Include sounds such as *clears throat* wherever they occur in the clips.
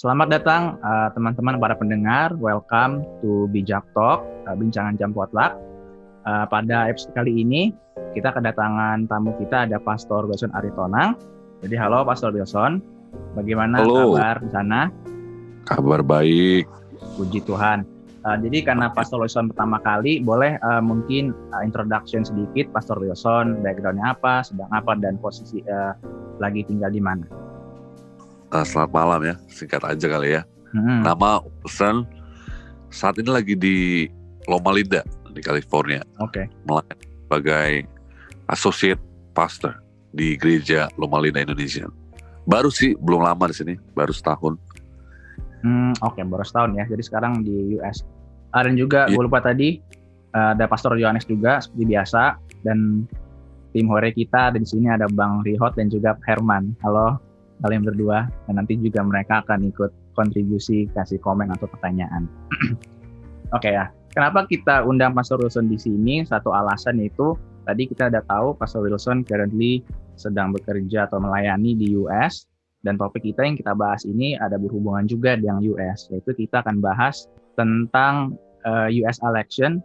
Selamat datang uh, teman-teman para pendengar. Welcome to Bijak Talk, uh, bincangan jam potluck. Uh, pada episode kali ini kita kedatangan tamu kita ada Pastor Wilson Aritonang. Jadi halo Pastor Wilson, bagaimana halo. kabar di sana? Kabar baik. Puji Tuhan. Uh, jadi karena Pastor Wilson pertama kali, boleh uh, mungkin uh, introduction sedikit Pastor Wilson, backgroundnya apa, sedang apa, dan posisi uh, lagi tinggal di mana? Uh, selamat malam ya, singkat aja kali ya. Hmm. Nama Wilson saat ini lagi di Loma Linda di California. Oke. Okay. Sebagai associate pastor di gereja Loma Linda Indonesia. Baru sih, belum lama di sini, baru setahun. Hmm, oke, okay, baru setahun ya. Jadi sekarang di US. Ah, dan juga yeah. gue lupa tadi uh, ada Pastor Yohanes juga seperti biasa dan tim hore kita di sini ada Bang Rihot dan juga Herman. Halo kalian berdua dan nanti juga mereka akan ikut kontribusi kasih komen atau pertanyaan. *clears throat* oke okay, ya. Kenapa kita undang Pastor Wilson di sini? Satu alasan itu tadi kita udah tahu Pastor Wilson currently sedang bekerja atau melayani di US dan topik kita yang kita bahas ini ada berhubungan juga dengan US, yaitu kita akan bahas tentang uh, eh, US election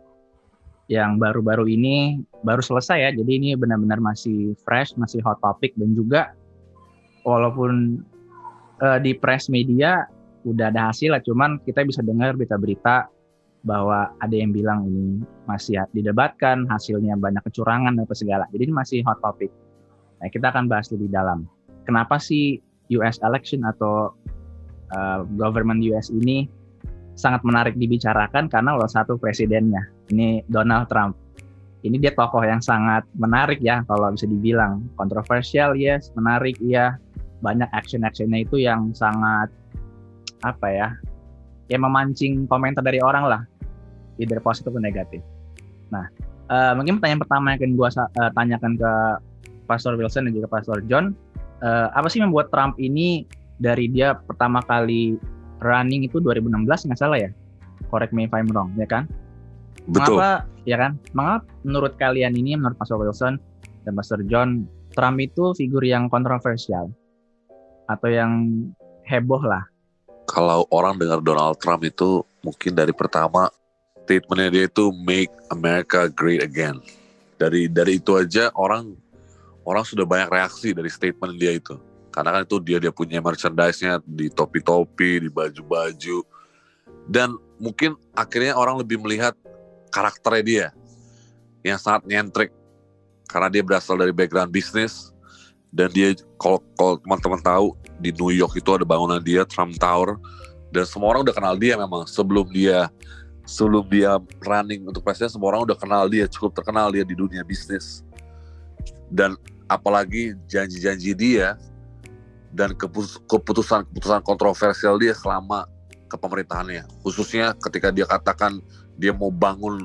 yang baru-baru ini baru selesai ya. Jadi ini benar-benar masih fresh, masih hot topic dan juga walaupun uh, di press media udah ada hasil lah, cuman kita bisa dengar berita-berita bahwa ada yang bilang ini masih didebatkan, hasilnya banyak kecurangan dan apa segala. Jadi ini masih hot topic. Nah, kita akan bahas lebih dalam. Kenapa sih US election atau uh, government US ini sangat menarik dibicarakan karena salah satu presidennya ini Donald Trump. Ini dia tokoh yang sangat menarik ya kalau bisa dibilang kontroversial yes, menarik iya, banyak action-actionnya itu yang sangat apa ya, yang memancing komentar dari orang lah, either positif atau negatif. Nah, uh, mungkin pertanyaan pertama yang akan gue uh, tanyakan ke Pastor Wilson dan juga Pastor John, uh, apa sih membuat Trump ini dari dia pertama kali running itu 2016 nggak salah ya? Correct me if I'm wrong, ya kan? Betul. Mengapa, ya kan? Mengapa menurut kalian ini, menurut Pastor Wilson dan Pastor John, Trump itu figur yang kontroversial atau yang heboh lah? Kalau orang dengar Donald Trump itu mungkin dari pertama statementnya dia itu make America great again. Dari dari itu aja orang orang sudah banyak reaksi dari statement dia itu karena kan itu dia dia punya merchandise-nya di topi-topi di baju-baju dan mungkin akhirnya orang lebih melihat karakternya dia yang sangat nyentrik karena dia berasal dari background bisnis dan dia kalau teman-teman tahu di New York itu ada bangunan dia Trump Tower. Dan semua orang udah kenal dia memang sebelum dia sebelum dia running untuk presiden semua orang udah kenal dia cukup terkenal dia di dunia bisnis. Dan apalagi janji-janji dia dan keputusan-keputusan kontroversial dia selama kepemerintahannya khususnya ketika dia katakan dia mau bangun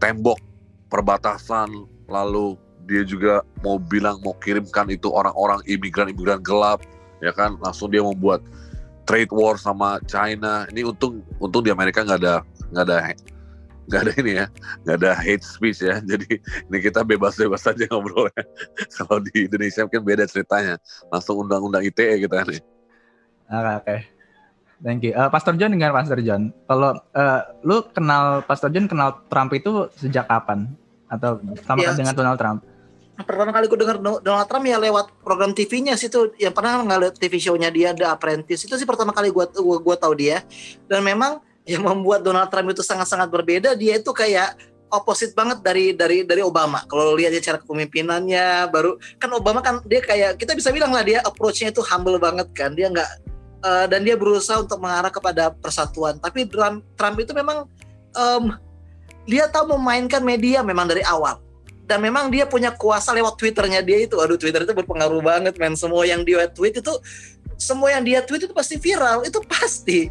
tembok perbatasan lalu dia juga mau bilang mau kirimkan itu orang-orang imigran-imigran gelap ya kan? Langsung dia membuat trade war sama China. Ini untung untung di Amerika nggak ada nggak ada nggak ada ini ya nggak ada hate speech ya. *laughs* Jadi ini kita bebas-bebas saja ngobrolnya. *laughs* Kalau di Indonesia mungkin beda ceritanya. Langsung undang-undang ITE gitu kan oke. Okay. thank you. Uh, Pastor John dengan Pastor John. Kalau uh, lu kenal Pastor John kenal Trump itu sejak kapan? Atau sama ya, dengan Donald Trump pertama kali gue dengar Donald Trump ya lewat program TV-nya sih tuh yang pernah ngeliat TV show-nya dia The Apprentice itu sih pertama kali gue gua, gua tahu dia dan memang *laughs* yang membuat Donald Trump itu sangat-sangat berbeda dia itu kayak opposite banget dari dari dari Obama. Kalau lihat dia cara kepemimpinannya, baru kan Obama kan dia kayak kita bisa bilang lah dia approach-nya itu humble banget kan. Dia nggak uh, dan dia berusaha untuk mengarah kepada persatuan. Tapi Trump, Trump itu memang um, dia tahu memainkan media memang dari awal. Dan memang dia punya kuasa lewat Twitternya dia itu. Aduh Twitter itu berpengaruh banget men. Semua yang dia tweet itu semua yang dia tweet itu pasti viral. Itu pasti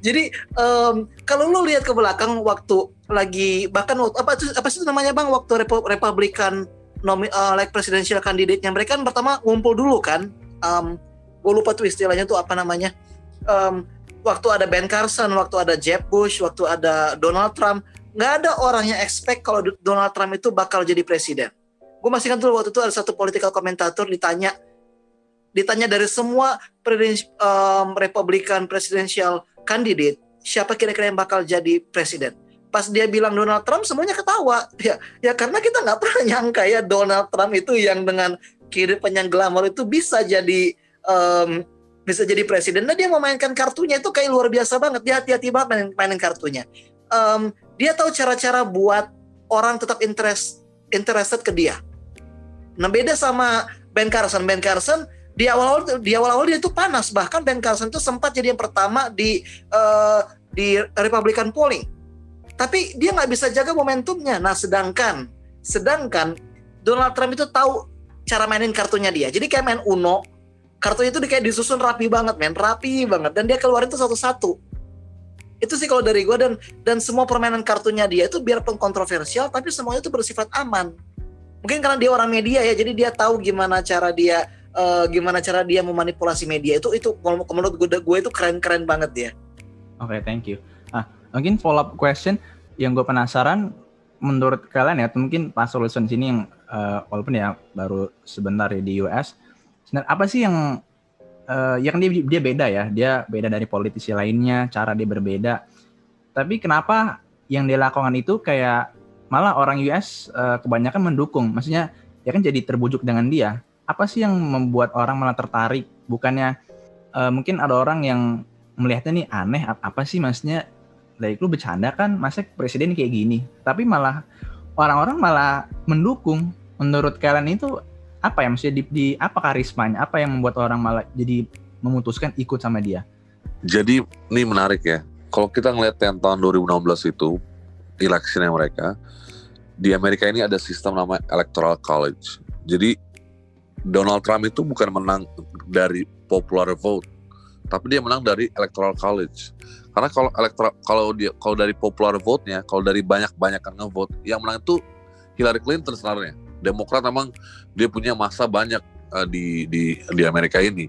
jadi um, kalau lu lihat ke belakang waktu lagi bahkan apa itu apa sih namanya bang waktu Repo, Republikan nomi, uh, like presidential candidate-nya mereka kan pertama ngumpul dulu kan. Um, gue lupa tuh istilahnya tuh apa namanya. Um, waktu ada Ben Carson, waktu ada Jeb Bush, waktu ada Donald Trump, nggak ada orang yang expect kalau Donald Trump itu bakal jadi presiden. Gue masih kan tuh waktu itu ada satu political komentator ditanya, ditanya dari semua um, Republikan presidential candidate, siapa kira-kira yang bakal jadi presiden? Pas dia bilang Donald Trump, semuanya ketawa. *laughs* Ya, ya karena kita nggak pernah *laughs* nyangka ya Donald Trump itu yang dengan kiri yang glamor itu bisa jadi um, bisa jadi presiden. Dan dia memainkan kartunya itu kayak luar biasa banget. Dia hati-hati banget mainin, mainin kartunya. Um, dia tahu cara-cara buat orang tetap interest interested ke dia. Nah beda sama Ben Carson. Ben Carson di awal-awal di awal-awal dia itu panas. Bahkan Ben Carson itu sempat jadi yang pertama di uh, di Republican polling. Tapi dia nggak bisa jaga momentumnya. Nah sedangkan sedangkan Donald Trump itu tahu cara mainin kartunya dia. Jadi kayak main Uno kartunya itu kayak disusun rapi banget men. Rapi banget. Dan dia keluarin itu satu-satu itu sih kalau dari gue dan dan semua permainan kartunya dia itu biarpun kontroversial tapi semuanya itu bersifat aman mungkin karena dia orang media ya jadi dia tahu gimana cara dia uh, gimana cara dia memanipulasi media itu itu menurut gue gue itu keren-keren banget dia. Oke, okay, thank you. Ah, mungkin follow up question yang gue penasaran menurut kalian ya, mungkin Pak Solution sini yang uh, walaupun ya baru sebentar ya di US, sebenarnya apa sih yang uh, yang dia dia beda ya, dia beda dari politisi lainnya, cara dia berbeda. Tapi kenapa yang dia lakukan itu kayak malah orang US uh, kebanyakan mendukung, maksudnya ya kan jadi terbujuk dengan dia. Apa sih yang membuat orang malah tertarik? Bukannya uh, mungkin ada orang yang melihatnya nih aneh apa sih maksudnya? Dari lu bercanda kan? Masa presiden kayak gini? Tapi malah orang-orang malah mendukung. Menurut kalian itu apa ya maksudnya di, di apa karismanya apa yang membuat orang malah jadi memutuskan ikut sama dia jadi ini menarik ya kalau kita ngeliat yang tahun 2016 itu electionnya mereka di Amerika ini ada sistem namanya electoral college jadi Donald Trump itu bukan menang dari popular vote, tapi dia menang dari electoral college. Karena kalau elektoral kalau dia kalau dari popular vote-nya, kalau dari banyak-banyak yang ngevote, yang menang itu Hillary Clinton sebenarnya. Demokrat memang dia punya masa banyak uh, di di di Amerika ini.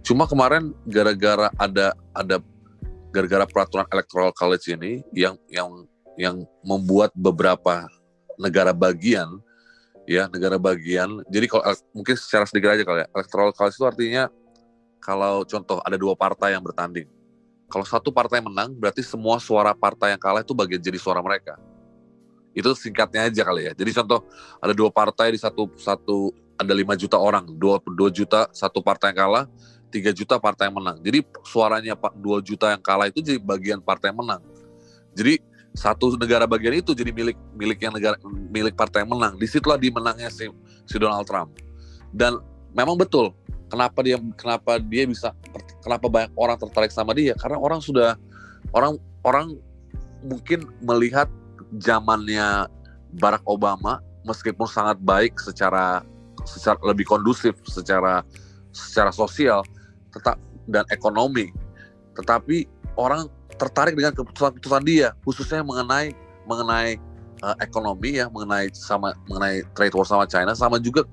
Cuma kemarin gara-gara ada ada gara-gara peraturan electoral college ini yang yang yang membuat beberapa negara bagian ya negara bagian. Jadi kalau mungkin secara sedikit aja kali ya, electoral college itu artinya kalau contoh ada dua partai yang bertanding. Kalau satu partai menang, berarti semua suara partai yang kalah itu bagian jadi suara mereka. Itu singkatnya aja kali ya. Jadi contoh ada dua partai di satu satu ada lima juta orang, dua dua juta satu partai yang kalah, tiga juta partai yang menang. Jadi suaranya dua juta yang kalah itu jadi bagian partai yang menang. Jadi satu negara bagian itu jadi milik milik yang negara milik partai yang menang. Di situlah dimenangnya si, si Donald Trump. Dan memang betul kenapa dia kenapa dia bisa kenapa banyak orang tertarik sama dia karena orang sudah orang orang mungkin melihat zamannya Barack Obama meskipun sangat baik secara secara lebih kondusif secara secara sosial tetap dan ekonomi. Tetapi orang tertarik dengan keputusan-keputusan dia khususnya mengenai mengenai uh, ekonomi ya mengenai sama mengenai trade war sama China sama juga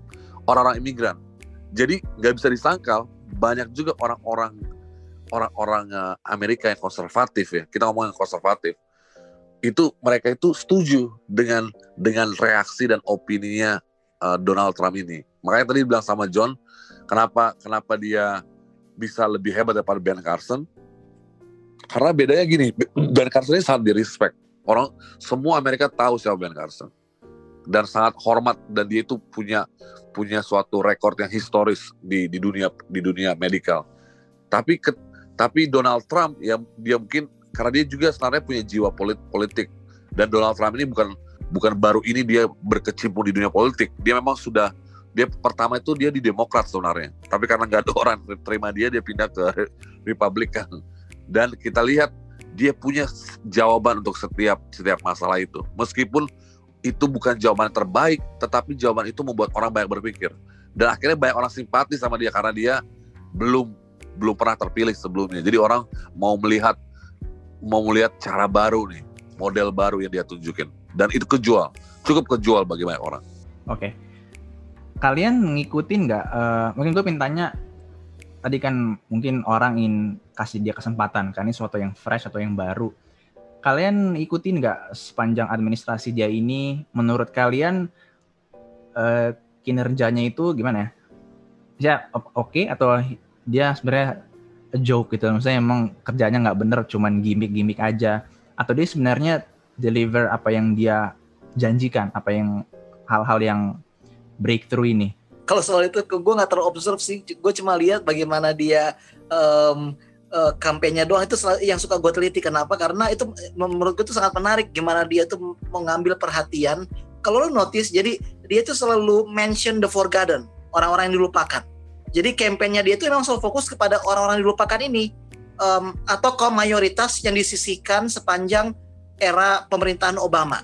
orang-orang imigran. Jadi nggak bisa disangkal banyak juga orang-orang orang-orang uh, Amerika yang konservatif ya. Kita ngomong yang konservatif itu mereka itu setuju dengan dengan reaksi dan opininya uh, Donald Trump ini makanya tadi bilang sama John kenapa kenapa dia bisa lebih hebat daripada Ben Carson karena bedanya gini, Ben Carson ini sangat di respect. Orang semua Amerika tahu siapa Ben Carson dan sangat hormat dan dia itu punya punya suatu rekor yang historis di di dunia di dunia medikal. Tapi ke, tapi Donald Trump ya dia mungkin karena dia juga sebenarnya punya jiwa polit, politik. Dan Donald Trump ini bukan bukan baru ini dia berkecimpung di dunia politik. Dia memang sudah dia pertama itu dia di Demokrat sebenarnya. Tapi karena nggak ada *laughs* orang terima dia, dia pindah ke *laughs* Republikan. Dan kita lihat dia punya jawaban untuk setiap setiap masalah itu. Meskipun itu bukan jawaban terbaik tetapi jawaban itu membuat orang banyak berpikir. Dan akhirnya banyak orang simpati sama dia karena dia belum belum pernah terpilih sebelumnya. Jadi orang mau melihat mau melihat cara baru nih model baru yang dia tunjukin. Dan itu kejual cukup kejual bagi banyak orang. Oke. Okay. kalian ngikutin nggak uh, mungkin gue pintanya tadi kan mungkin orang ingin kasih dia kesempatan kan ini sesuatu yang fresh atau yang baru. Kalian ikutin nggak sepanjang administrasi dia ini? Menurut kalian eh, kinerjanya itu gimana ya? Ya oke okay, atau dia sebenarnya a joke gitu. Misalnya emang kerjanya nggak bener cuman gimmick-gimmick aja. Atau dia sebenarnya deliver apa yang dia janjikan apa yang hal-hal yang breakthrough ini. Kalau soal itu gue nggak terlalu observe sih. Gue cuma lihat bagaimana dia um, uh, kampanye doang. Itu yang suka gue teliti. Kenapa? Karena itu menurut gue itu sangat menarik. Gimana dia tuh mengambil perhatian. Kalau lo notice jadi dia tuh selalu mention the forgotten. Orang-orang yang dilupakan jadi kampanyenya dia itu memang selalu fokus kepada orang-orang dilupakan ini um, atau kaum mayoritas yang disisihkan sepanjang era pemerintahan Obama.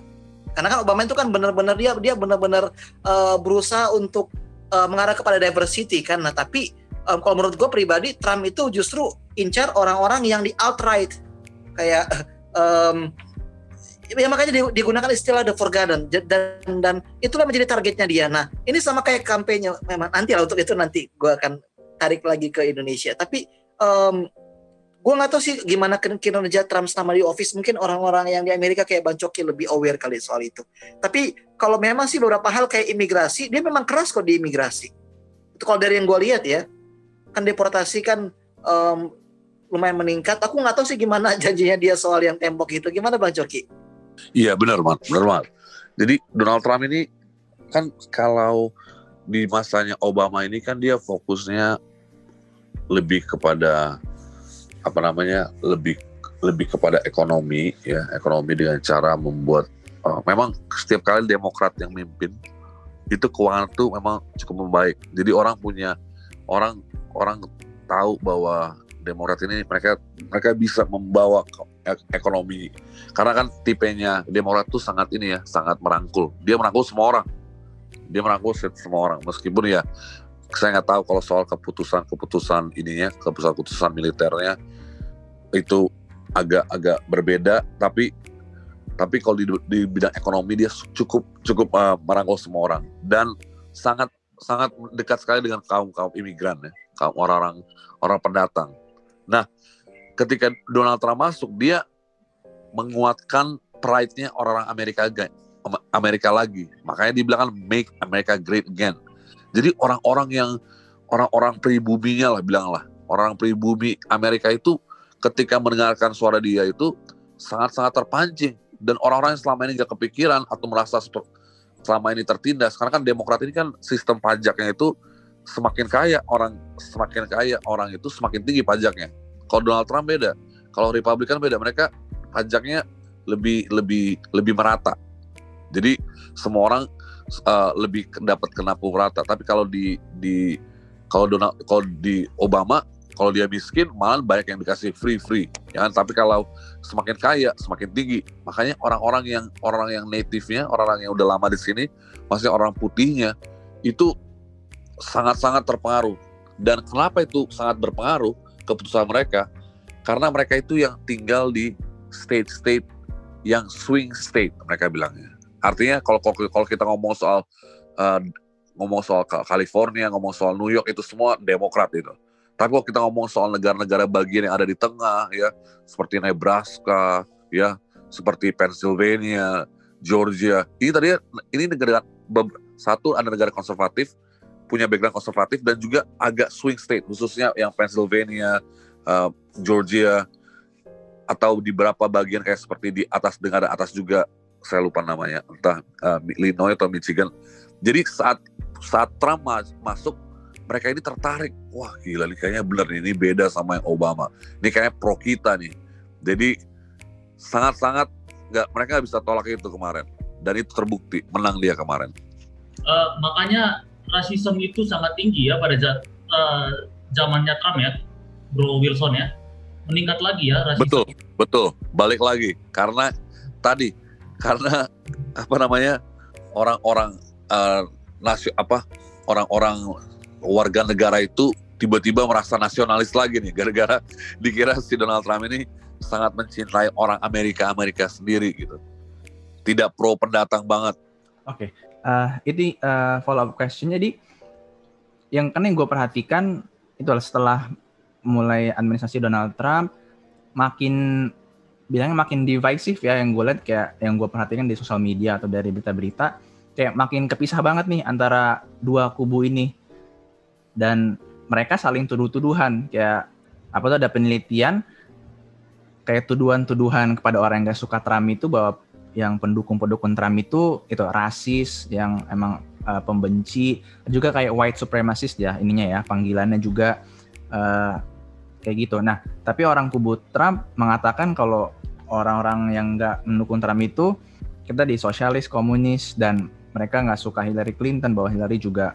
Karena kan Obama itu kan benar-benar dia dia benar-benar uh, berusaha untuk uh, mengarah kepada diversity kan. Nah tapi um, kalau menurut gue pribadi Trump itu justru incar orang-orang yang di outright kayak um, ya makanya digunakan istilah the forgotten dan dan itulah menjadi targetnya dia. Nah ini sama kayak kampanye memang nanti lah untuk itu nanti gue akan tarik lagi ke Indonesia. Tapi um, gue nggak tahu sih gimana kinerja Trump selama di office. Mungkin orang-orang yang di Amerika kayak Bancoki lebih aware kali soal itu. Tapi kalau memang sih beberapa hal kayak imigrasi, dia memang keras kok di imigrasi. Itu kalau dari yang gue lihat ya, kan deportasi kan um, lumayan meningkat. Aku nggak tahu sih gimana *laughs* janjinya dia soal yang tembok itu. Gimana Bang Coki? Iya benar man, benar man. Jadi Donald Trump ini kan kalau di masanya Obama ini kan dia fokusnya lebih kepada apa namanya lebih lebih kepada ekonomi ya. Ekonomi dengan cara membuat uh, memang setiap kali Demokrat yang mimpin itu keuangan itu memang cukup membaik. Jadi orang punya orang orang tahu bahwa Demokrat ini mereka mereka bisa membawa ekonomi. Karena kan tipenya Demokrat tuh sangat ini ya sangat merangkul. Dia merangkul semua orang. Dia merangkul semua orang. Meskipun ya saya nggak tahu kalau soal keputusan keputusan ininya keputusan keputusan militernya itu agak-agak berbeda. Tapi tapi kalau di, di bidang ekonomi dia cukup cukup uh, merangkul semua orang. Dan sangat sangat dekat sekali dengan kaum kaum imigran ya kaum orang-orang orang pendatang nah ketika Donald Trump masuk dia menguatkan pride-nya orang-orang Amerika Amerika lagi. Makanya dibilang make America great again. Jadi orang-orang yang orang-orang pribuminya lah bilanglah. Orang pribumi Amerika itu ketika mendengarkan suara dia itu sangat-sangat terpancing dan orang-orang yang selama ini gak kepikiran atau merasa selama ini tertindas karena kan Demokrat ini kan sistem pajaknya itu semakin kaya orang semakin kaya orang itu semakin tinggi pajaknya kalau Donald Trump beda. Kalau Republikan beda. Mereka pajaknya lebih lebih lebih merata. Jadi semua orang uh, lebih dapat kena rata. Tapi kalau di di kalau Donald kalau di Obama kalau dia miskin malah banyak yang dikasih free free ya kan tapi kalau semakin kaya semakin tinggi makanya orang-orang yang orang yang native-nya orang-orang yang udah lama di sini maksudnya orang putihnya itu sangat-sangat terpengaruh dan kenapa itu sangat berpengaruh keputusan mereka karena mereka itu yang tinggal di state-state yang swing state mereka bilangnya. Artinya kalau kalau kita ngomong soal uh, ngomong soal California, ngomong soal New York itu semua Demokrat itu. Tapi kalau kita ngomong soal negara-negara bagian yang ada di tengah ya, seperti Nebraska, ya, seperti Pennsylvania, Georgia, ini tadi ini negara satu ada negara konservatif, punya background konservatif dan juga agak swing state khususnya yang Pennsylvania, uh, Georgia atau di beberapa bagian kayak seperti di atas dengan atas juga saya lupa namanya entah uh, Illinois atau Michigan. Jadi saat saat Trump mas, masuk mereka ini tertarik. Wah gila nih kayaknya bener ini beda sama yang Obama. Ini kayaknya pro kita nih. Jadi sangat-sangat nggak mereka bisa tolak itu kemarin. Dan itu terbukti menang dia kemarin. Uh, makanya rasisme itu sangat tinggi ya pada uh, zamannya Trump ya, Bro Wilson ya. Meningkat lagi ya rasisme. Betul, betul. Balik lagi karena tadi karena apa namanya orang-orang uh, nasi apa orang-orang warga negara itu tiba-tiba merasa nasionalis lagi nih gara-gara *laughs* dikira si Donald Trump ini sangat mencintai orang Amerika Amerika sendiri gitu. Tidak pro pendatang banget. Oke, okay uh, ini uh, follow up question jadi yang kan yang gue perhatikan itu setelah mulai administrasi Donald Trump makin bilangnya makin divisive ya yang gue lihat kayak yang gue perhatikan di sosial media atau dari berita-berita kayak makin kepisah banget nih antara dua kubu ini. Dan mereka saling tuduh-tuduhan kayak apa tuh ada penelitian kayak tuduhan-tuduhan kepada orang yang gak suka Trump itu bahwa yang pendukung-pendukung Trump itu itu rasis yang emang uh, pembenci juga kayak white supremacist ya ininya ya panggilannya juga uh, kayak gitu. Nah tapi orang kubu Trump mengatakan kalau orang-orang yang nggak mendukung Trump itu kita di sosialis komunis dan mereka nggak suka Hillary Clinton bahwa Hillary juga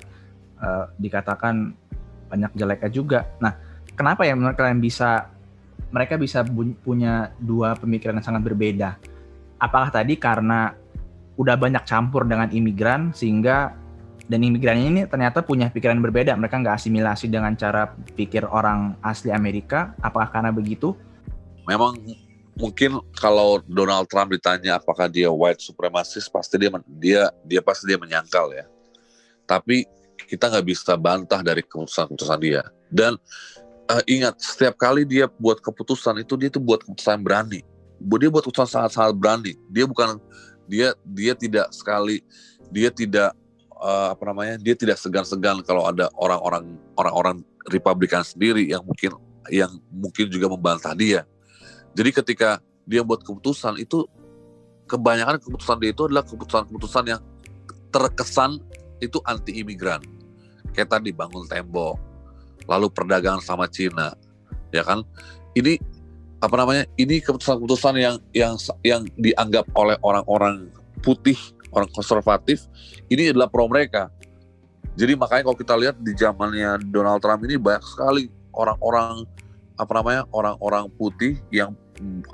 uh, dikatakan banyak jeleknya juga. Nah kenapa ya menurut kalian bisa mereka bisa punya dua pemikiran yang sangat berbeda. Apakah tadi karena udah banyak campur dengan imigran sehingga dan imigran ini ternyata punya pikiran berbeda. Mereka nggak asimilasi dengan cara pikir orang asli Amerika. Apakah karena begitu? Memang mungkin kalau Donald Trump ditanya apakah dia white supremacist, pasti dia dia dia pasti dia menyangkal ya. Tapi kita nggak bisa bantah dari keputusan-keputusan dia. Dan uh, ingat setiap kali dia buat keputusan itu dia itu buat keputusan berani dia buat keputusan sangat-sangat berani. Dia bukan dia dia tidak sekali dia tidak uh, apa namanya dia tidak segan-segan kalau ada orang-orang orang-orang Republikan sendiri yang mungkin yang mungkin juga membantah dia. Jadi ketika dia buat keputusan itu kebanyakan keputusan dia itu adalah keputusan-keputusan yang terkesan itu anti imigran kayak tadi bangun tembok lalu perdagangan sama Cina, ya kan? Ini apa namanya? Ini keputusan-keputusan yang yang yang dianggap oleh orang-orang putih, orang konservatif, ini adalah pro mereka. Jadi makanya kalau kita lihat di zamannya Donald Trump ini banyak sekali orang-orang apa namanya orang-orang putih yang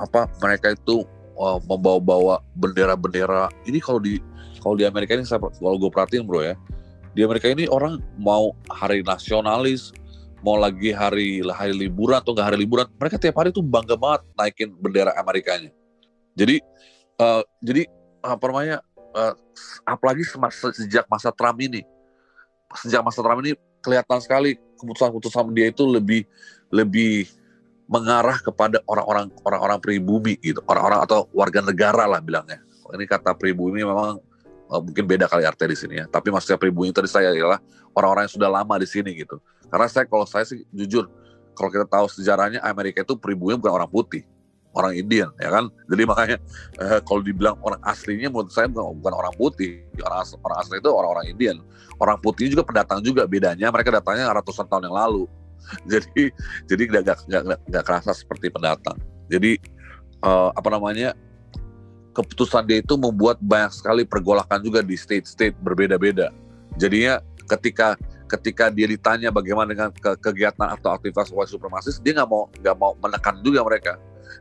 apa mereka itu uh, membawa-bawa bendera-bendera. Ini kalau di kalau di Amerika ini saya kalau gue perhatiin bro ya, di Amerika ini orang mau hari nasionalis, mau lagi hari hari liburan atau nggak hari liburan, mereka tiap hari tuh bangga banget naikin bendera Amerikanya. Jadi uh, jadi apa namanya? Uh, apalagi semasa, sejak masa Trump ini, sejak masa Trump ini kelihatan sekali keputusan-keputusan dia itu lebih lebih mengarah kepada orang-orang orang-orang pribumi gitu, orang-orang atau warga negara lah bilangnya. Ini kata pribumi memang mungkin beda kali artinya di sini ya. Tapi maksudnya pribumi tadi saya adalah orang-orang yang sudah lama di sini gitu. Karena saya kalau saya sih jujur, kalau kita tahu sejarahnya Amerika itu pribumi bukan orang putih, orang Indian ya kan. Jadi makanya eh, kalau dibilang orang aslinya menurut saya bukan, bukan orang putih, orang orang asli itu orang-orang Indian. Orang putih juga pendatang juga bedanya mereka datangnya ratusan tahun yang lalu. *laughs* Jadi jadi nggak nggak kerasa seperti pendatang. Jadi uh, apa namanya keputusan dia itu membuat banyak sekali pergolakan juga di state-state berbeda-beda. Jadinya ketika ketika dia ditanya bagaimana dengan ke kegiatan atau aktivitas white supremacist, dia nggak mau nggak mau menekan juga mereka.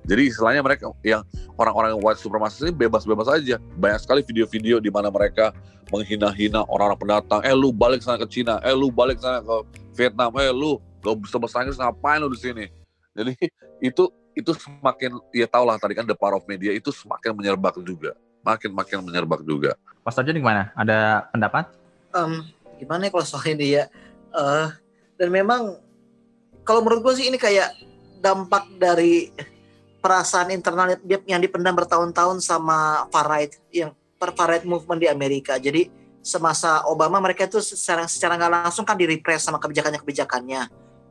Jadi istilahnya mereka yang orang-orang white supremacist ini bebas-bebas aja. Banyak sekali video-video di mana mereka menghina-hina orang-orang pendatang. Eh lu balik sana ke Cina, eh lu balik sana ke Vietnam, eh lu gak bisa bahasa Inggris ngapain lu di sini. Jadi *laughs* itu itu semakin ya tau lah tadi kan the power of media itu semakin menyerbak juga, makin makin menyerbak juga. Pas aja gimana? Ada pendapat? Um, gimana ya kalau soal ini ya uh, dan memang kalau menurut gue sih ini kayak dampak dari perasaan internal yang dipendam bertahun-tahun sama far right yang far right movement di Amerika jadi semasa Obama mereka itu secara secara nggak langsung kan direpres sama kebijakannya kebijakannya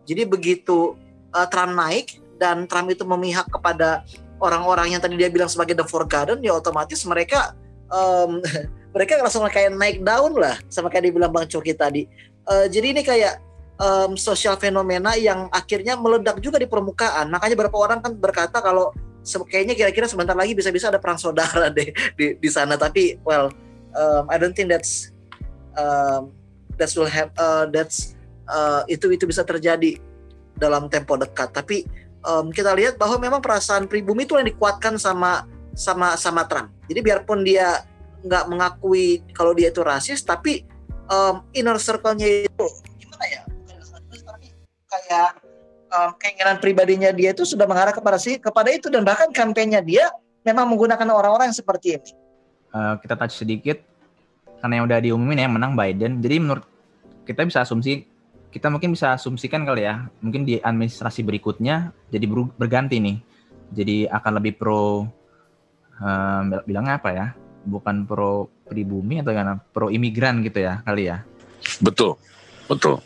jadi begitu uh, Trump naik dan Trump itu memihak kepada orang-orang yang tadi dia bilang sebagai the forgotten ya otomatis mereka um, *laughs* mereka langsung kayak naik daun lah sama kayak dibilang Bang Coki tadi. Uh, jadi ini kayak um, sosial fenomena yang akhirnya meledak juga di permukaan. Makanya beberapa orang kan berkata kalau kayaknya kira-kira sebentar lagi bisa-bisa ada perang saudara *laughs* deh di, di sana. Tapi well, um, I don't think that's um, that's will have uh, that's uh, itu itu bisa terjadi dalam tempo dekat. Tapi um, kita lihat bahwa memang perasaan pribumi itu yang dikuatkan sama sama sama Trump. Jadi biarpun dia nggak mengakui kalau dia itu rasis tapi um, inner circle-nya itu gimana ya tapi kayak um, keinginan pribadinya dia itu sudah mengarah kepada sih kepada itu dan bahkan kampanyenya dia memang menggunakan orang-orang yang seperti ini. Uh, kita touch sedikit karena yang udah diumumin ya menang Biden. Jadi menurut kita bisa asumsi kita mungkin bisa asumsikan kali ya mungkin di administrasi berikutnya jadi berganti nih. Jadi akan lebih pro um, bilangnya apa ya? bukan pro pribumi atau gimana pro imigran gitu ya kali ya betul betul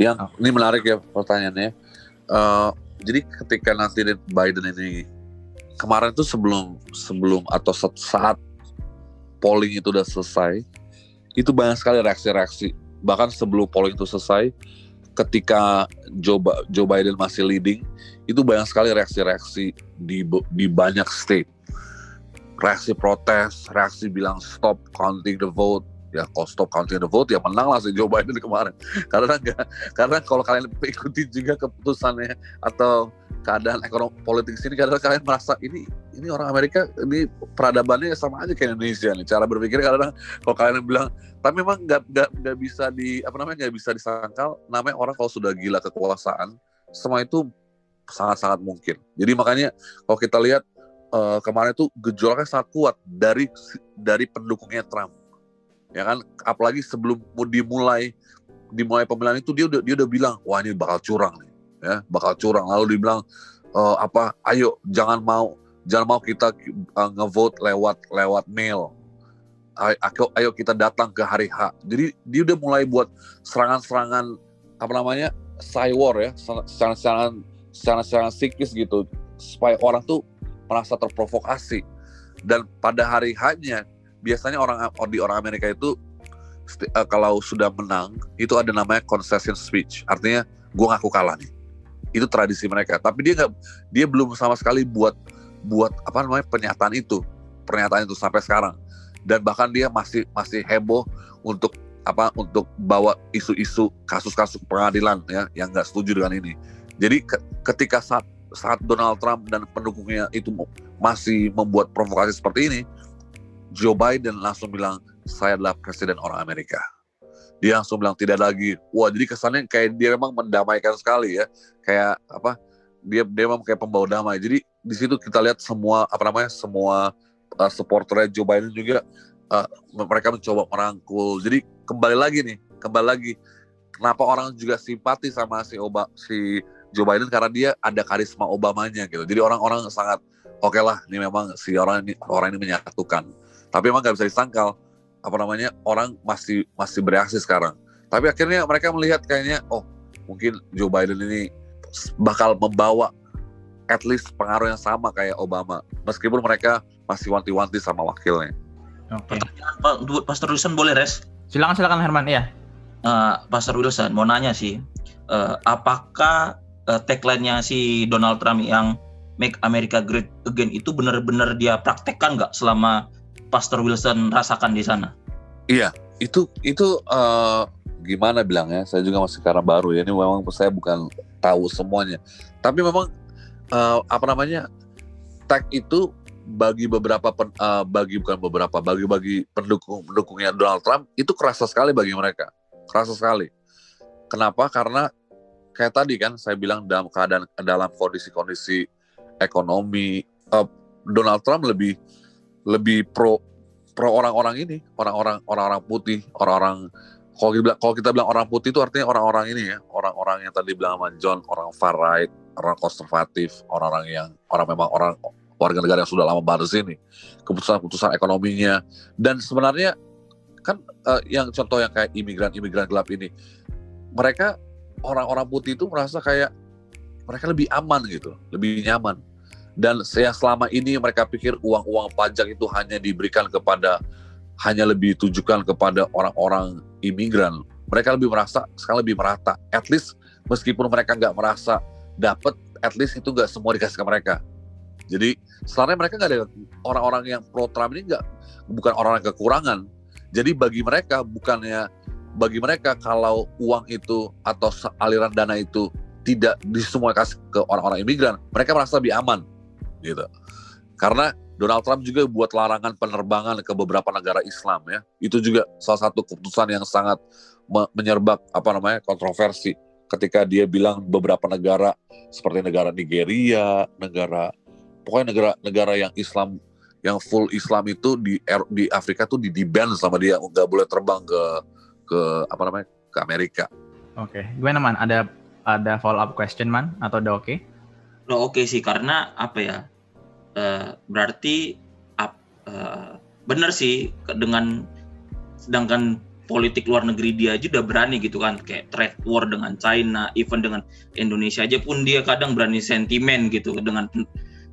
Yang ini menarik ya pertanyaannya. Uh, jadi ketika nanti Biden ini kemarin tuh sebelum sebelum atau saat polling itu udah selesai, itu banyak sekali reaksi-reaksi. Bahkan sebelum polling itu selesai, ketika Joe, Joe Biden masih leading, itu banyak sekali reaksi-reaksi di di banyak state. Reaksi protes, reaksi bilang stop counting the vote, ya kalau stop counting the vote ya menang lah si Joe Biden *laughs* kemarin karena enggak karena kalau kalian ikuti juga keputusannya atau keadaan ekonomi politik sini karena kalian merasa ini ini orang Amerika ini peradabannya sama aja kayak Indonesia nih. Cara berpikir karena kalau kalian bilang tapi memang nggak nggak nggak bisa di apa namanya nggak bisa disangkal namanya orang kalau sudah gila kekuasaan semua itu sangat-sangat mungkin. Jadi makanya kalau kita lihat uh, kemarin itu gejolaknya sangat kuat dari dari pendukungnya Trump. Ya kan? Apalagi sebelum dimulai dimulai pemilihan itu dia udah dia udah bilang wah ini bakal curang nih. Ya bakal curang. Lalu dibilang e, apa ayo jangan mau jangan mau kita uh, ngevote lewat lewat mail. Ayo, ayo kita datang ke hari H. Jadi dia udah mulai buat serangan-serangan apa namanya cywar ya serangan-serangan serangan-serangan psikis gitu supaya orang tuh merasa terprovokasi. Dan pada hari H-nya biasanya orang di orang Amerika itu uh, kalau sudah menang itu ada namanya concession speech. Artinya gue ngaku kalah nih. Itu tradisi mereka. Tapi dia nggak dia belum sama sekali buat buat apa namanya pernyataan itu pernyataan itu sampai sekarang dan bahkan dia masih masih heboh untuk apa untuk bawa isu-isu kasus-kasus pengadilan ya yang nggak setuju dengan ini jadi ke, ketika saat saat Donald Trump dan pendukungnya itu masih membuat provokasi seperti ini Joe Biden langsung bilang saya adalah presiden orang Amerika. Dia langsung bilang tidak lagi. Wah jadi kesannya kayak dia memang mendamaikan sekali ya. Kayak apa? Dia dia memang kayak pembawa damai. Jadi di situ kita lihat semua apa namanya semua uh, supporter Joe Biden juga uh, mereka mencoba merangkul. Jadi kembali lagi nih, kembali lagi. Kenapa orang juga simpati sama si Obama, si Joe Biden karena dia ada karisma Obamanya gitu. Jadi orang-orang sangat oke okay lah, ini memang si orang ini orang ini menyatukan tapi emang nggak bisa disangkal apa namanya orang masih masih bereaksi sekarang tapi akhirnya mereka melihat kayaknya oh mungkin Joe Biden ini bakal membawa at least pengaruh yang sama kayak Obama meskipun mereka masih wanti-wanti sama wakilnya oke okay. Pastor Wilson boleh res silakan silakan Herman ya uh, Pastor Wilson mau nanya sih uh, apakah uh, tagline-nya si Donald Trump yang Make America Great Again itu benar-benar dia praktekkan nggak selama Pastor Wilson rasakan di sana? Iya, itu itu uh, gimana bilangnya? Saya juga masih karena baru ya. Ini memang saya bukan tahu semuanya. Tapi memang uh, apa namanya tag itu bagi beberapa pen, uh, bagi bukan beberapa bagi bagi pendukung pendukungnya Donald Trump itu kerasa sekali bagi mereka. Kerasa sekali. Kenapa? Karena kayak tadi kan saya bilang dalam keadaan dalam kondisi-kondisi ekonomi uh, Donald Trump lebih lebih pro pro orang-orang ini, orang-orang orang-orang putih, orang-orang kalau kita bilang kalau kita bilang orang putih itu artinya orang-orang ini ya, orang-orang yang tadi bilang sama John, orang far right, orang konservatif, orang-orang yang orang memang orang warga negara yang sudah lama banget sini, keputusan-keputusan ekonominya. Dan sebenarnya kan uh, yang contoh yang kayak imigran-imigran gelap ini, mereka orang-orang putih itu merasa kayak mereka lebih aman gitu, lebih nyaman. Dan yang selama ini mereka pikir uang-uang pajak itu hanya diberikan kepada hanya lebih ditujukan kepada orang-orang imigran. Mereka lebih merasa sekarang lebih merata. At least meskipun mereka nggak merasa dapat at least itu nggak semua dikasih ke mereka. Jadi sebenarnya mereka nggak ada orang-orang yang pro Trump ini nggak bukan orang-orang kekurangan. Jadi bagi mereka bukannya bagi mereka kalau uang itu atau aliran dana itu tidak di semua kasih ke orang-orang imigran mereka merasa lebih aman gitu. Karena Donald Trump juga buat larangan penerbangan ke beberapa negara Islam ya. Itu juga salah satu keputusan yang sangat menyerbak apa namanya kontroversi ketika dia bilang beberapa negara seperti negara Nigeria, negara pokoknya negara-negara yang Islam yang full Islam itu di di Afrika tuh di, di ban sama dia nggak boleh terbang ke ke apa namanya ke Amerika. Oke, okay. gimana man? Ada ada follow up question man atau udah oke? Okay? Lo oke okay sih karena apa ya? Uh, berarti uh, benar sih dengan sedangkan politik luar negeri dia aja udah berani gitu kan kayak trade war dengan China, even dengan Indonesia aja pun dia kadang berani sentimen gitu dengan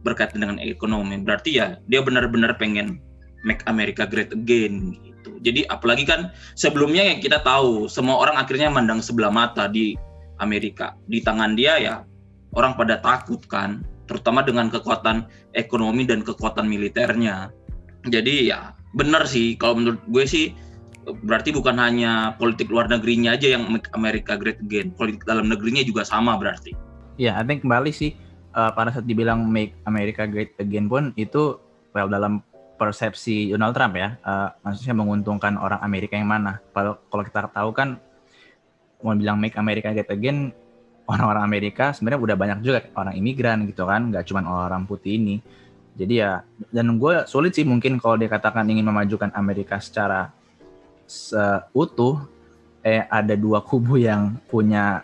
berkaitan dengan ekonomi. Berarti ya dia benar-benar pengen make America great again gitu. Jadi apalagi kan sebelumnya yang kita tahu semua orang akhirnya mandang sebelah mata di Amerika. Di tangan dia ya orang pada takut kan, terutama dengan kekuatan ekonomi dan kekuatan militernya. Jadi ya benar sih kalau menurut gue sih berarti bukan hanya politik luar negerinya aja yang make America great again, politik dalam negerinya juga sama berarti. Ya, yeah, I think kembali sih uh, pada saat dibilang make America great again pun itu well dalam persepsi Donald Trump ya, uh, maksudnya menguntungkan orang Amerika yang mana? Kalau kalau kita tahu kan mau bilang make America great again, orang-orang Amerika sebenarnya udah banyak juga orang imigran gitu kan, nggak cuma orang putih ini. Jadi ya, dan gue sulit sih mungkin kalau dikatakan ingin memajukan Amerika secara seutuh eh ada dua kubu yang punya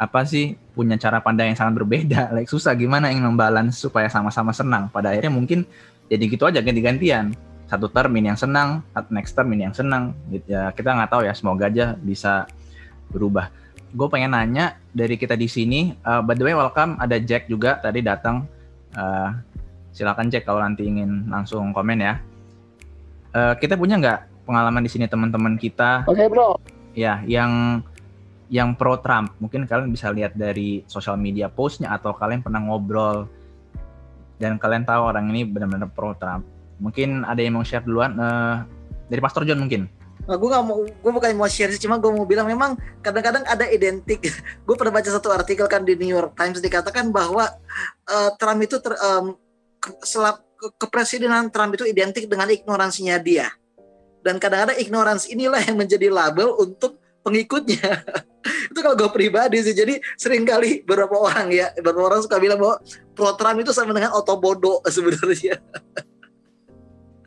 apa sih punya cara pandang yang sangat berbeda. *laughs* Like susah gimana ingin membalance supaya sama-sama senang. Pada akhirnya mungkin jadi gitu aja ganti-gantian. Satu term ini yang senang next term ini yang senang. Gitu ya kita nggak tahu ya semoga aja bisa berubah gue pengen nanya dari kita di sini uh, by the way welcome ada Jack juga tadi datang uh, silakan Jack kalau nanti ingin langsung komen ya uh, kita punya nggak pengalaman di sini teman-teman kita. Oke, okay, Bro. Ya, yang yang pro Trump. Mungkin kalian bisa lihat dari sosial media postnya atau kalian pernah ngobrol dan kalian tahu orang ini benar-benar pro Trump. Mungkin ada yang mau share duluan uh, dari Pastor John mungkin. Nah, gue gak mau, gue bukan mau share sih, cuma gue mau bilang memang kadang-kadang ada identik. *laughs* gue pernah baca satu artikel kan di New York Times dikatakan bahwa uh, Trump itu ter, um, ke, selap, ke, kepresidenan Trump itu identik dengan ignoransinya dia. Dan kadang-kadang ignorance inilah yang menjadi label untuk pengikutnya. *laughs* Itu kalau gue pribadi sih jadi sering kali beberapa orang ya beberapa orang suka bilang bahwa pro Trump itu sama dengan oto bodoh *laughs* sebenarnya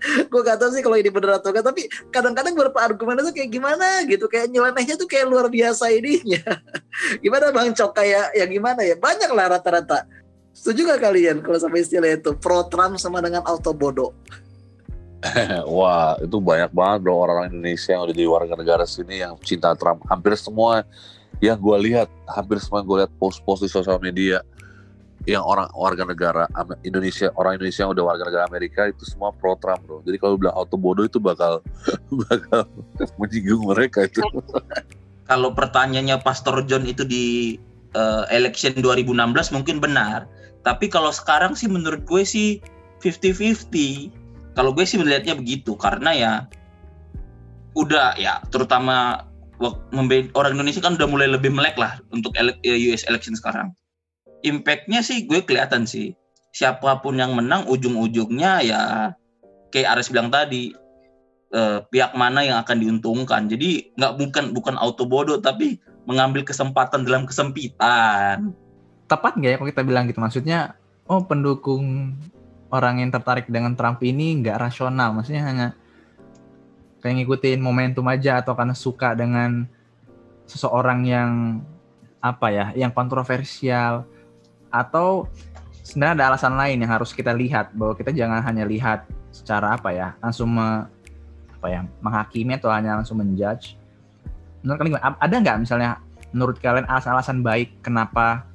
gue gak tahu sih kalau ini benar atau enggak tapi kadang-kadang beberapa argumen itu kayak gimana gitu. Kayak nyelenehnya tuh kayak luar biasa ininya. *laughs* Gimana bang cok? Kayak ya gimana ya? Banyak lah rata-rata. Setuju gak kalian kalau sama istilah itu? Pro Trump sama dengan auto bodoh. *laughs* Wah, itu banyak banget bro orang-orang Indonesia yang udah di warga negara sini yang cinta Trump. Hampir semua yang gue lihat, hampir semua gue lihat post-post di sosial media yang orang warga negara Indonesia, orang Indonesia yang udah warga negara Amerika itu semua pro Trump bro. Jadi kalau bilang auto bodoh itu bakal *laughs* bakal *laughs* menyinggung mereka itu. *laughs* kalau pertanyaannya Pastor John itu di uh, election 2016 mungkin benar. Tapi kalau sekarang sih menurut gue sih 50-50 kalau gue sih melihatnya begitu karena ya udah ya terutama orang Indonesia kan udah mulai lebih melek lah untuk ya, US election sekarang. Impactnya sih gue kelihatan sih. Siapa pun yang menang ujung-ujungnya ya kayak Aris bilang tadi eh, pihak mana yang akan diuntungkan. Jadi nggak bukan bukan auto bodoh tapi mengambil kesempatan dalam kesempitan. Tepat nggak ya kalau kita bilang gitu? Maksudnya oh pendukung orang yang tertarik dengan Trump ini nggak rasional, maksudnya hanya kayak ngikutin momentum aja atau karena suka dengan seseorang yang apa ya, yang kontroversial atau sebenarnya ada alasan lain yang harus kita lihat bahwa kita jangan hanya lihat secara apa ya, langsung me, apa ya, menghakimi atau hanya langsung menjudge. Menurut kalian ada nggak misalnya menurut kalian alasan-alasan baik kenapa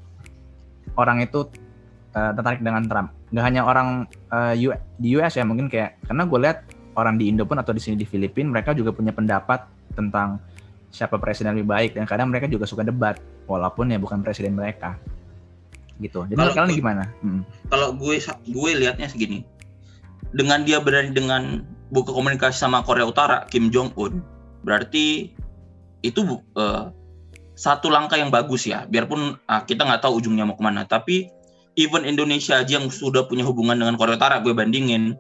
orang itu uh, tertarik dengan Trump? nggak hanya orang uh, di US ya mungkin kayak karena gue lihat orang di Indo pun atau di sini di Filipina mereka juga punya pendapat tentang siapa presiden lebih baik dan kadang mereka juga suka debat walaupun ya bukan presiden mereka gitu jadi kalau kalian gimana hmm. kalau gue gue lihatnya segini dengan dia berani dengan buka komunikasi sama Korea Utara Kim Jong Un berarti itu uh, satu langkah yang bagus ya biarpun uh, kita nggak tahu ujungnya mau ke mana tapi even Indonesia aja yang sudah punya hubungan dengan Korea Utara gue bandingin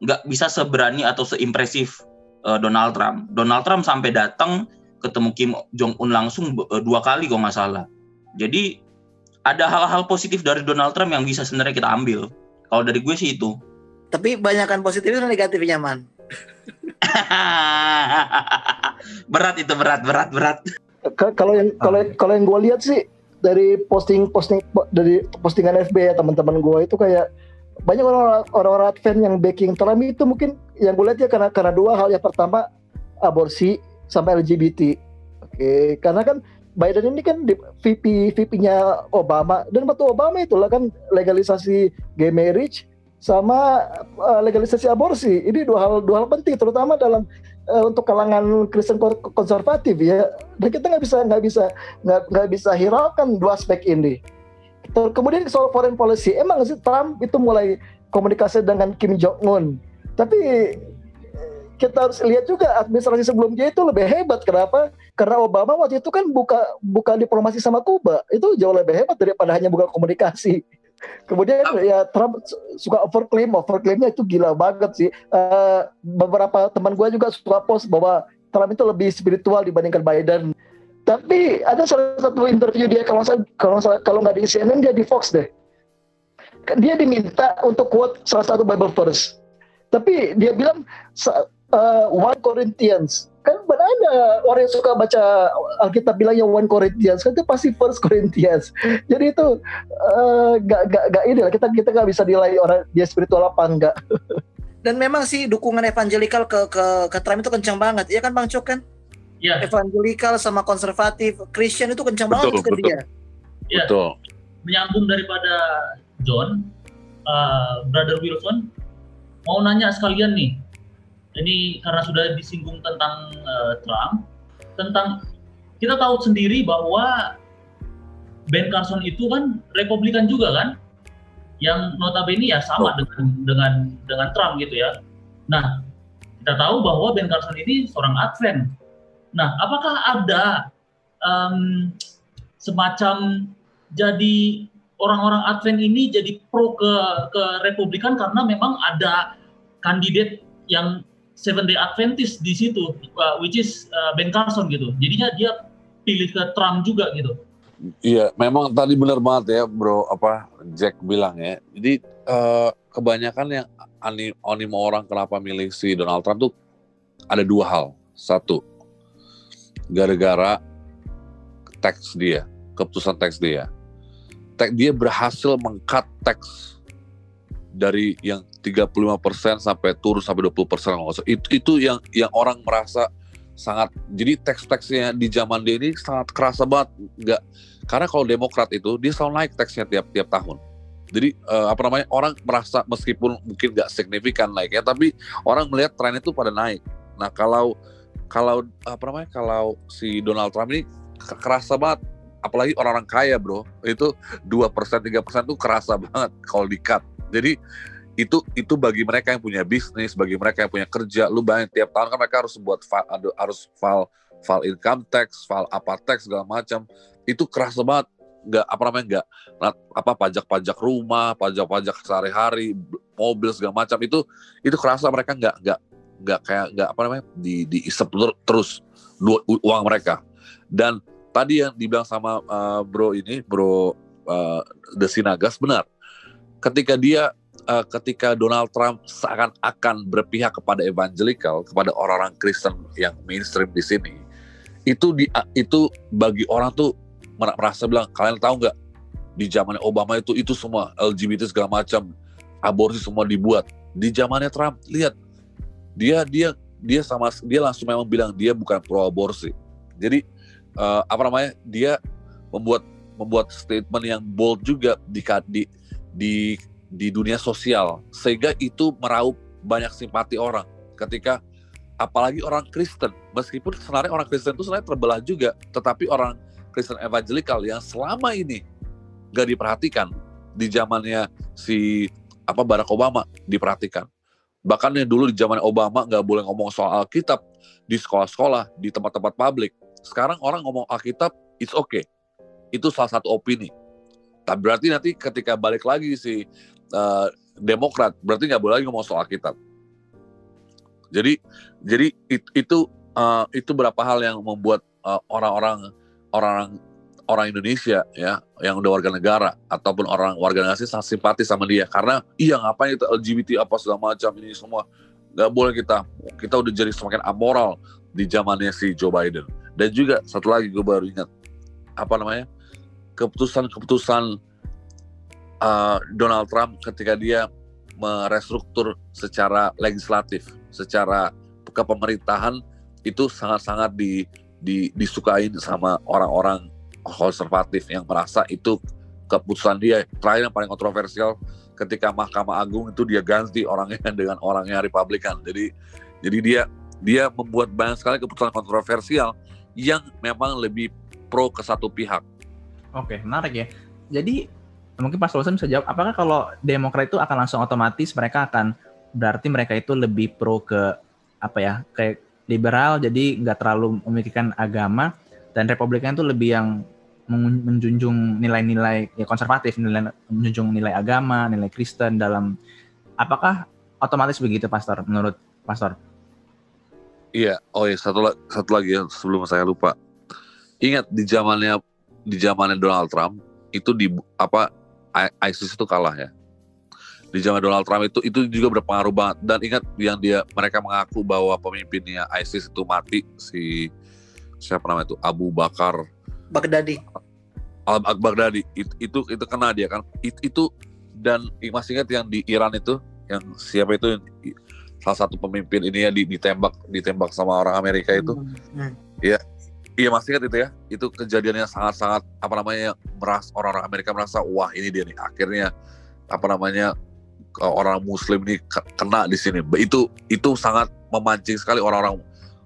nggak bisa seberani atau seimpresif uh, Donald Trump. Donald Trump sampai datang ketemu Kim Jong Un langsung uh, dua kali kok nggak salah. Jadi ada hal-hal positif dari Donald Trump yang bisa sebenarnya kita ambil. Kalau dari gue sih itu. Tapi banyakkan positifnya atau negatifnya man? *laughs* berat itu berat berat berat. Kalau yang kalau kalau yang gue lihat sih dari posting posting dari postingan FB ya teman-teman gue itu kayak banyak orang orang fan yang backing Trump itu mungkin yang gue lihat ya karena karena dua hal yang pertama aborsi sama LGBT. Oke, karena kan Biden ini kan VP VP-nya Obama dan waktu Obama itulah kan legalisasi gay marriage sama uh, legalisasi aborsi. Ini dua hal dua hal penting terutama dalam uh, untuk kalangan Kristen konservatif ya. Dan kita nggak bisa nggak bisa nggak nggak bisa hiraukan dua aspek ini. Kemudian soal foreign policy, emang sih Trump itu mulai komunikasi dengan Kim Jong Un. Tapi kita harus lihat juga administrasi sebelumnya itu lebih hebat. Kenapa? Karena Obama waktu itu kan buka buka diplomasi sama Kuba. Itu jauh lebih hebat daripada hanya buka komunikasi. *laughs* Kemudian ya Trump suka overclaim, overclaimnya itu gila banget sih. Uh, beberapa teman gue juga suka post bahwa Trump itu lebih spiritual dibandingkan Biden. Tapi ada salah satu interview dia kalau kalau kalau nggak di CNN dia di Fox deh. Dia diminta untuk quote salah satu Bible verse. Tapi dia bilang uh, One Corinthians. Kan ada orang yang suka baca Alkitab bilangnya One Corinthians? Kan itu pasti First Corinthians. *laughs* Jadi itu uh, gak, gak, gak ini lah. Kita kita gak bisa nilai orang dia spiritual apa enggak *laughs* dan memang sih dukungan evangelikal ke ke ke Trump itu kencang banget. Ya kan Bang Cok kan? Ya. evangelikal sama konservatif Christian itu kencang Betul, banget ke betul. dia ya. Betul. menyambung daripada John uh, Brother Wilson mau nanya sekalian nih ini karena sudah disinggung tentang uh, Trump, tentang kita tahu sendiri bahwa Ben Carson itu kan Republikan juga kan, yang notabene ya sama dengan dengan dengan Trump gitu ya. Nah, kita tahu bahwa Ben Carson ini seorang Advent. Nah, apakah ada um, semacam jadi orang-orang Advent ini jadi pro ke ke Republikan karena memang ada kandidat yang Seven Day Adventist di situ, uh, which is uh, Ben Carson gitu. Jadinya dia pilih ke Trump juga gitu. Iya, memang tadi benar banget ya, bro. Apa Jack bilang ya. Jadi uh, kebanyakan yang animo orang kenapa milih si Donald Trump tuh ada dua hal. Satu, gara-gara teks dia, keputusan teks dia. Teks dia berhasil mengkat teks dari yang 35% sampai turun sampai 20% itu itu yang yang orang merasa sangat jadi teks-teksnya di zaman dia ini sangat kerasa banget. Nggak karena kalau Demokrat itu dia selalu naik teksnya tiap tiap tahun. Jadi uh, apa namanya orang merasa meskipun mungkin nggak signifikan naik ya tapi orang melihat tren itu pada naik. Nah kalau kalau apa namanya kalau si Donald Trump ini kerasa banget. Apalagi orang-orang kaya bro itu dua persen tiga persen tuh kerasa banget kalau di cut jadi itu itu bagi mereka yang punya bisnis, bagi mereka yang punya kerja, lu bayangin tiap tahun kan mereka harus buat file, harus file file income tax, file apa tax segala macam. Itu keras banget. Nggak apa namanya nggak apa pajak-pajak rumah, pajak-pajak sehari-hari, mobil segala macam itu itu kerasa mereka nggak nggak nggak kayak nggak apa namanya di diisep terus uang mereka. Dan tadi yang dibilang sama uh, bro ini, bro uh, Desinagas benar. Ketika dia uh, ketika Donald Trump seakan-akan berpihak kepada evangelical, kepada orang-orang Kristen yang mainstream di sini, itu di itu bagi orang tuh merasa bilang kalian tahu nggak di zamannya Obama itu itu semua LGBT segala macam aborsi semua dibuat. Di zamannya Trump lihat dia dia dia sama dia langsung memang bilang dia bukan pro aborsi jadi uh, apa namanya dia membuat membuat statement yang bold juga di di di di dunia sosial. Sehingga itu meraup banyak simpati orang. Ketika apalagi orang Kristen meskipun sebenarnya orang Kristen itu sebenarnya terbelah juga tetapi orang Kristen evangelikal yang selama ini gak diperhatikan di zamannya si apa Barack Obama diperhatikan. Bahkan yang dulu di zaman Obama nggak boleh ngomong soal Alkitab di sekolah-sekolah di tempat-tempat publik. Sekarang orang ngomong Alkitab it's okay. Itu salah satu opini tapi berarti nanti ketika balik lagi si uh, Demokrat berarti nggak boleh lagi ngomong soal kitab. Jadi jadi it, itu uh, itu berapa hal yang membuat uh, orang-orang orang orang Indonesia ya yang udah warga negara ataupun orang warga negara sangat simpati sama dia. Karena iya ngapain itu LGBT apa segala macam ini semua nggak boleh kita. Kita udah jadi semakin amoral di zamannya si Joe Biden. Dan juga satu lagi gue baru ingat apa namanya keputusan-keputusan uh, Donald Trump ketika dia merestruktur secara legislatif, secara kepemerintahan itu sangat-sangat di, di disukain sama orang-orang konservatif yang merasa itu keputusan dia terakhir yang paling kontroversial ketika Mahkamah Agung itu dia ganti orangnya *laughs* dengan orangnya Republikan jadi jadi dia dia membuat banyak sekali keputusan kontroversial yang memang lebih pro ke satu pihak. Oke, menarik ya. Jadi mungkin Pak Sultan bisa jawab, apakah kalau Demokrat itu akan langsung otomatis mereka akan berarti mereka itu lebih pro ke apa ya kayak liberal jadi nggak terlalu memikirkan agama dan Republikan itu lebih yang menjunjung nilai-nilai ya konservatif, nilai menjunjung nilai agama, nilai Kristen dalam apakah otomatis begitu Pastor menurut Pastor? Iya, oh iya satu, satu lagi ya sebelum saya lupa. Ingat di zamannya di zamannya Donald Trump itu di apa ISIS itu kalah ya. Di zaman Donald Trump itu itu juga berpengaruh banget dan ingat yang dia mereka mengaku bahwa pemimpinnya ISIS itu mati si siapa namanya itu Abu Bakar Baghdadi. Al Baghdadi itu, itu itu kena dia kan itu, itu dan masih ingat yang di Iran itu yang siapa itu salah satu pemimpin ini ya ditembak ditembak sama orang Amerika itu hmm. ya iya masih ingat itu ya. Itu kejadiannya sangat-sangat apa namanya meras orang-orang Amerika merasa wah ini dia nih. Akhirnya apa namanya orang Muslim ini kena di sini. Itu itu sangat memancing sekali orang-orang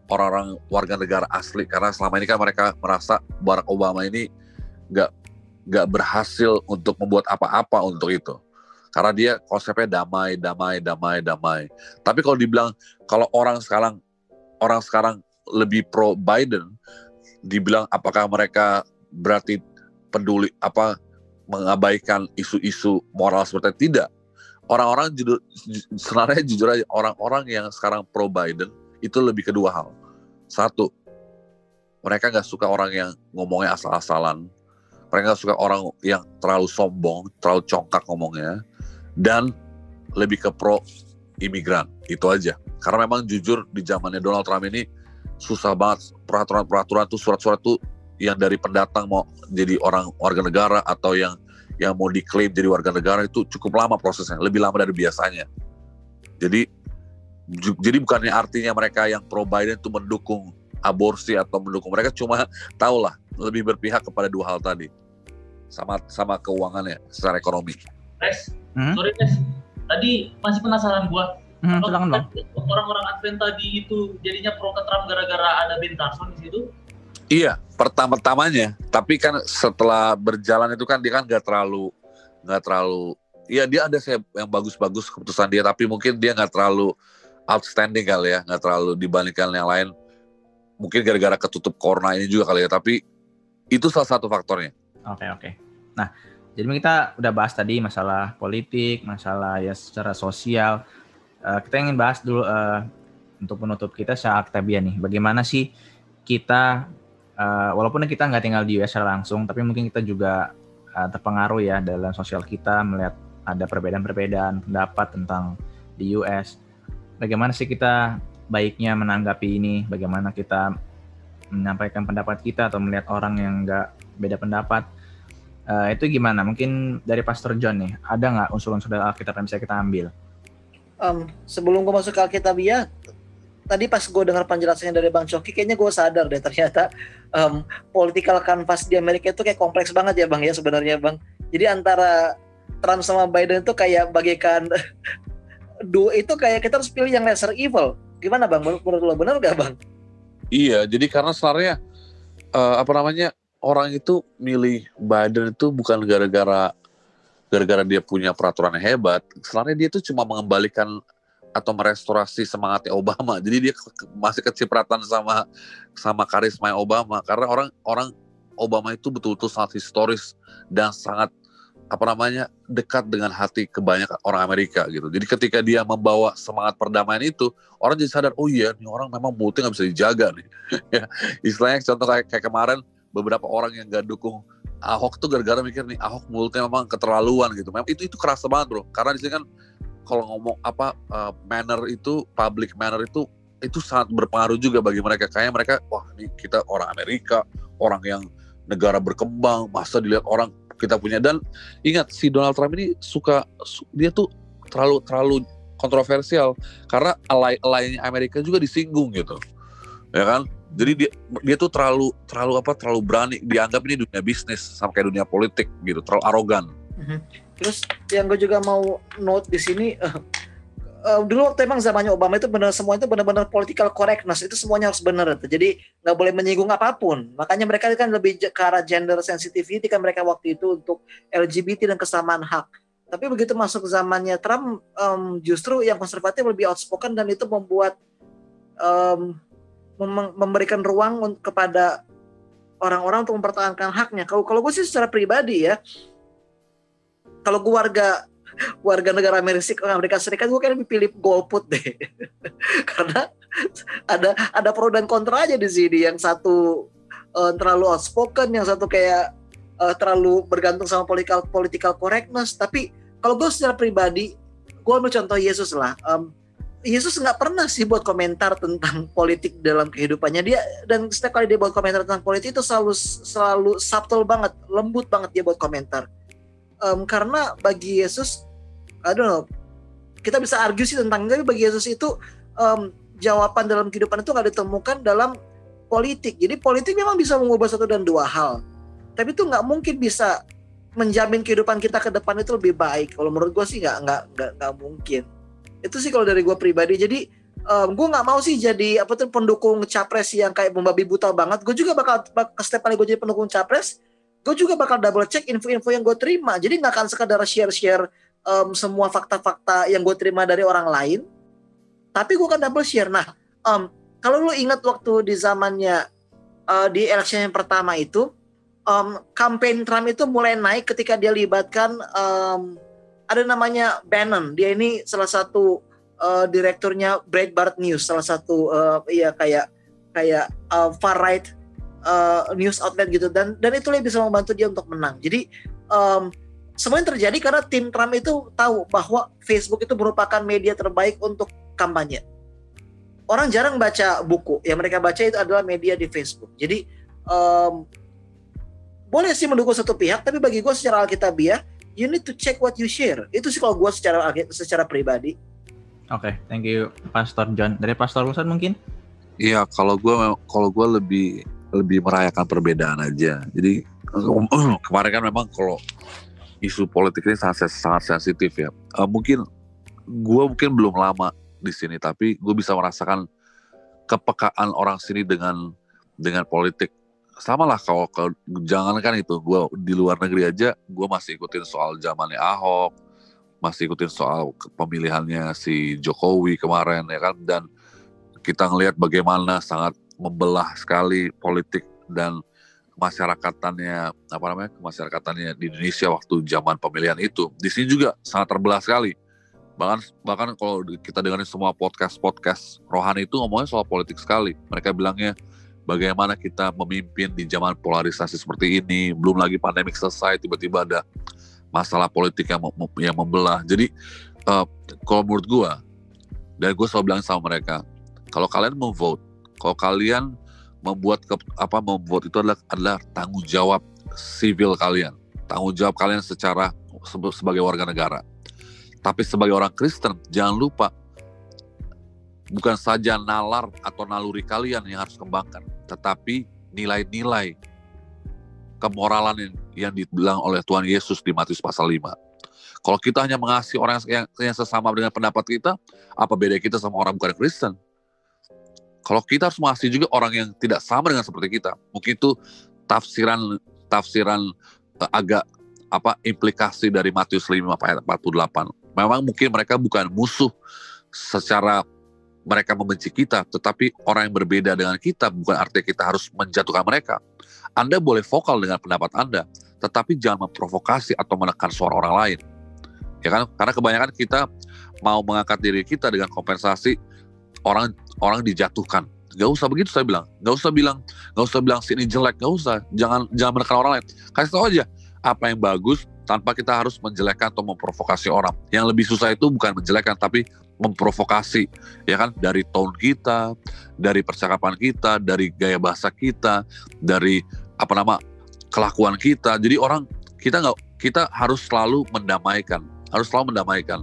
orang-orang warga negara asli. Karena selama ini kan mereka merasa Barack Obama ini nggak nggak berhasil untuk membuat apa-apa untuk itu. Karena dia konsepnya damai damai damai damai. Tapi kalau dibilang kalau orang sekarang orang sekarang lebih pro Biden dibilang apakah mereka berarti peduli apa mengabaikan isu-isu moral seperti itu? tidak orang-orang jujur sebenarnya jujur aja orang-orang yang sekarang pro Biden itu lebih kedua hal. Satu, mereka nggak suka orang yang ngomongnya asal-asalan. Mereka nggak suka orang yang terlalu sombong, terlalu congkak ngomongnya. Dan lebih ke pro imigran. Itu aja. Karena memang jujur di zamannya Donald Trump ini susah banget peraturan-peraturan tuh surat-surat tuh yang dari pendatang mau jadi orang warga negara atau yang yang mau diklaim jadi warga negara itu cukup lama prosesnya, lebih lama dari biasanya. Jadi jadi bukannya artinya mereka yang pro Biden itu mendukung aborsi atau mendukung mereka cuma tahu lah lebih berpihak kepada dua hal tadi sama sama keuangannya secara ekonomi. Res, hmm? sorry Res, tadi masih penasaran gua. Hmm, bang. Orang-orang Advent tadi itu jadinya pro ke Trump gara-gara ada Ben Carson di situ? Iya, pertama-tamanya. Tapi kan setelah berjalan itu kan dia kan nggak terlalu nggak terlalu. Iya dia ada saya yang bagus-bagus keputusan dia, tapi mungkin dia nggak terlalu outstanding kali ya, nggak terlalu dibandingkan yang lain. Mungkin gara-gara ketutup corona ini juga kali ya, tapi itu salah satu faktornya. Oke oke. Nah, jadi kita udah bahas tadi masalah politik, masalah ya secara sosial. Uh, kita ingin bahas dulu uh, untuk penutup kita secara aktabia nih. Bagaimana sih kita, uh, walaupun kita nggak tinggal di US langsung, tapi mungkin kita juga uh, terpengaruh ya dalam sosial kita melihat ada perbedaan-perbedaan pendapat tentang di US bagaimana sih kita baiknya menanggapi ini, bagaimana kita menyampaikan pendapat kita atau melihat orang yang nggak beda pendapat. Uh, itu gimana? Mungkin dari Pastor John nih, ada nggak unsur-unsur dari Alkitab yang bisa kita ambil? Um, sebelum gue masuk ke Alkitabiah, tadi pas gue dengar penjelasannya dari Bang Coki, kayaknya gue sadar deh ternyata um, political canvas di Amerika itu kayak kompleks banget ya Bang ya sebenarnya Bang. Jadi antara Trump sama Biden itu kayak bagaikan *laughs* duo itu kayak kita harus pilih yang lesser evil. Gimana bang? Menurut lo benar gak bang? Iya, jadi karena sebenarnya uh, apa namanya orang itu milih Biden itu bukan gara-gara gara-gara dia punya peraturan hebat. Sebenarnya dia itu cuma mengembalikan atau merestorasi semangatnya Obama. *laughs* Jadi dia masih kecipratan sama sama karisma Obama karena orang orang Obama itu betul-betul sangat historis dan sangat apa namanya dekat dengan hati kebanyakan orang Amerika gitu. Jadi ketika dia membawa semangat perdamaian itu, orang jadi sadar, oh iya, nih orang memang mulutnya nggak bisa dijaga nih. *laughs* ya, istilahnya contoh kayak, kayak kemarin beberapa orang yang gak dukung Ahok tuh gara-gara mikir nih Ahok mulutnya memang keterlaluan gitu. Memang itu itu kerasa banget bro. Karena di sini kan kalau ngomong apa uh, manner itu public manner itu itu sangat berpengaruh juga bagi mereka. Kayak mereka wah ini kita orang Amerika, orang yang negara berkembang, masa dilihat orang kita punya dan ingat si Donald Trump ini suka dia tuh terlalu terlalu kontroversial karena alay-alaynya Amerika juga disinggung gitu. ya kan jadi dia dia tuh terlalu terlalu apa terlalu berani dianggap ini dunia bisnis sama kayak dunia politik gitu terlalu arogan Terus yang gue juga mau note di sini eh, eh, dulu waktu emang zamannya Obama itu benar semua itu benar-benar political correctness itu semuanya harus benar. Jadi nggak boleh menyinggung apa pun. Makanya mereka kan lebih ke arah gender sensitivity kan mereka waktu itu untuk LGBT dan kesamaan hak. Tapi begitu masuk zamannya Trump em, justru yang konservatif lebih outspoken dan itu membuat em, mem- memberikan ruang kepada orang-orang untuk mempertahankan haknya. Kalau kalau gue sih secara pribadi ya, kalau gue warga warga negara Amerika Amerika Serikat gue kan lebih pilih golput deh. *laughs* Karena ada ada pro dan kontra aja di sini. Yang satu eh, terlalu outspoken yang satu kayak eh, terlalu bergantung sama political political correctness. Tapi kalau gue secara pribadi gue ambil contoh Yesus lah. Em, Yesus nggak pernah sih buat komentar tentang politik dalam kehidupannya dia dan setiap kali dia buat komentar tentang politik itu selalu selalu subtle banget lembut banget dia buat komentar Em, karena bagi Yesus, I don't know, kita bisa argue sih tentang tapi bagi Yesus itu em, jawaban dalam kehidupan itu nggak ditemukan dalam politik. Jadi politik memang bisa mengubah satu dan dua hal, tapi itu nggak mungkin bisa menjamin kehidupan kita ke depan itu lebih baik. Kalau menurut gue sih nggak nggak nggak mungkin. Itu sih kalau dari gue pribadi. Jadi em, gue nggak mau sih jadi apa tuh pendukung capres yang kayak membabi buta banget. Gue juga bakal, setiap kali gue jadi pendukung capres, gue juga bakal double check info-info yang gue terima. Jadi nggak akan sekadar share-share em, semua fakta-fakta yang gue terima dari orang lain, tapi gue akan double share. Nah, em, kalau lu ingat waktu di zamannya eh, di election yang pertama itu, em, campaign Trump itu mulai naik ketika dia libatkan em, ada namanya Bannon. Dia ini salah satu eh, direkturnya Breitbart News, salah satu eh, iya kayak kayak eh, far right uh, news outlet gitu dan dan itu yang bisa membantu dia untuk menang. Jadi um, semua yang terjadi karena tim Trump itu tahu bahwa Facebook itu merupakan media terbaik untuk kampanye. Orang jarang baca buku, yang mereka baca itu adalah media di Facebook. Jadi um, boleh sih mendukung satu pihak, tapi bagi gue secara alkitabiah, you need to check what you share. Itu sih kalau gue secara secara pribadi. Oke, thank you Pastor John. Dari Pastor Wilson mungkin? Iya, kalau gue kalau gue lebih lebih merayakan perbedaan aja. Jadi *clears throat* kemarin kan memang kalau isu politik ini sangat sangat sensitif ya. Eh, mungkin gue mungkin belum lama di sini, tapi gue bisa merasakan kepekaan orang sini dengan dengan politik. Sama lah kalau, kalau jangan kan itu gue di luar negeri aja, gue masih ikutin soal zamannya Ahok, masih ikutin soal pemilihannya si Jokowi kemarin ya kan, dan kita ngelihat bagaimana sangat membelah sekali politik dan kemasyarakatan apa namanya kemasярakatannya di Indonesia waktu zaman pemilihan itu. Di sini juga sangat terbelah sekali. Bahkan bahkan kalau kita dengerin semua podcast podcast rohani itu ngomongnya soal politik sekali. Mereka bilangnya bagaimana kita memimpin di zaman polarisasi seperti ini belum lagi pandemik selesai tiba-tiba ada masalah politik yang yang membelah jadi uh, kalau menurut gua dan gue selalu bilang sama mereka kalau kalian mau vote kalau kalian membuat ke, apa membuat itu adalah adalah tanggung jawab sivil kalian, tanggung jawab kalian secara sebagai warga negara. Tapi sebagai orang Kristen jangan lupa bukan saja nalar atau naluri kalian yang harus kembangkan, tetapi nilai-nilai kemoralan yang, yang dibilang oleh Tuhan Yesus di Matius pasal 5. Kalau kita hanya mengasihi orang yang, yang sesama dengan pendapat kita, apa beda kita sama orang bukan Kristen? Kalau kita harus mengasihi juga orang yang tidak sama dengan seperti kita, mungkin itu tafsiran tafsiran uh, agak apa implikasi dari Matius 5 ayat 48. Memang mungkin mereka bukan musuh secara mereka membenci kita, tetapi orang yang berbeda dengan kita bukan artinya kita harus menjatuhkan mereka. Anda boleh vokal dengan pendapat Anda, tetapi jangan memprovokasi atau menekan suara orang lain. Ya kan? Karena kebanyakan kita mau mengangkat diri kita dengan kompensasi orang orang dijatuhkan. Gak usah begitu saya bilang. Gak usah bilang, gak usah bilang sini jelek, gak usah. Jangan jangan menekan orang lain. Kasih tahu aja apa yang bagus tanpa kita harus menjelekkan atau memprovokasi orang. Yang lebih susah itu bukan menjelekkan tapi memprovokasi, ya kan? Dari tone kita, dari percakapan kita, dari gaya bahasa kita, dari apa nama kelakuan kita. Jadi orang kita nggak kita harus selalu mendamaikan, harus selalu mendamaikan.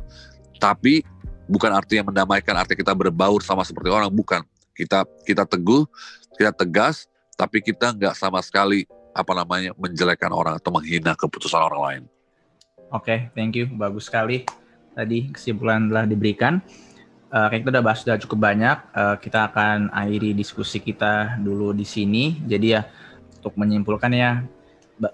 Tapi bukan artinya mendamaikan artinya kita berbaur sama seperti orang, bukan. kita kita teguh, kita tegas, tapi kita nggak sama sekali apa namanya menjelekkan orang atau menghina keputusan orang lain. Oke, okay, thank you, bagus sekali. Tadi kesimpulan telah diberikan. Uh, kita udah bahas sudah cukup banyak. Uh, kita akan akhiri diskusi kita dulu di sini. Jadi ya untuk menyimpulkan ya,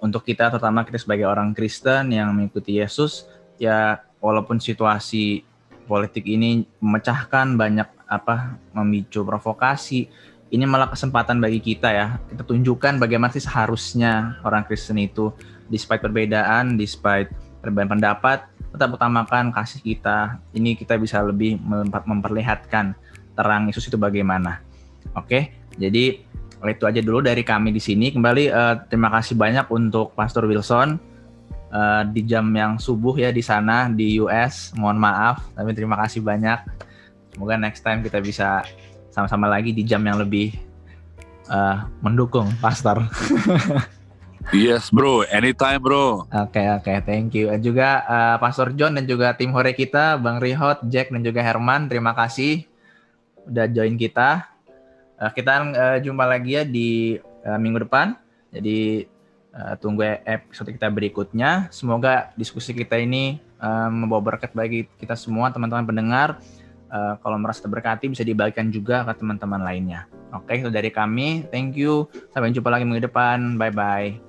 untuk kita terutama kita sebagai orang Kristen yang mengikuti Yesus, ya walaupun situasi politik ini memecahkan banyak apa memicu provokasi, ini malah kesempatan bagi kita ya. Kita tunjukkan bagaimana sih seharusnya orang Kristen itu despite perbedaan, despite perbedaan pendapat, tetap utamakan kasih kita. Ini kita bisa lebih memperlihatkan terang Yesus itu bagaimana. Oke, jadi itu aja dulu dari kami di sini. Kembali uh, terima kasih banyak untuk Pastor Wilson uh, di jam yang subuh ya di sana di US. Mohon maaf, tapi terima kasih banyak. Semoga next time kita bisa sama-sama lagi di jam yang lebih uh, mendukung Pastor. yes bro, anytime bro. Oke okay, oke, okay, thank you. Dan juga uh, Pastor John dan juga tim hore kita, Bang Rihot, Jack dan juga Herman, terima kasih udah join kita. Uh, kita uh, jumpa lagi ya di uh, minggu depan. Jadi uh, tunggu episode kita berikutnya. Semoga diskusi kita ini uh, membawa berkat bagi kita semua teman-teman pendengar uh, kalau merasa terberkati bisa dibagikan juga ke teman-teman lainnya. Oke, itu dari kami. Thank you. Sampai jumpa lagi minggu depan. Bye bye.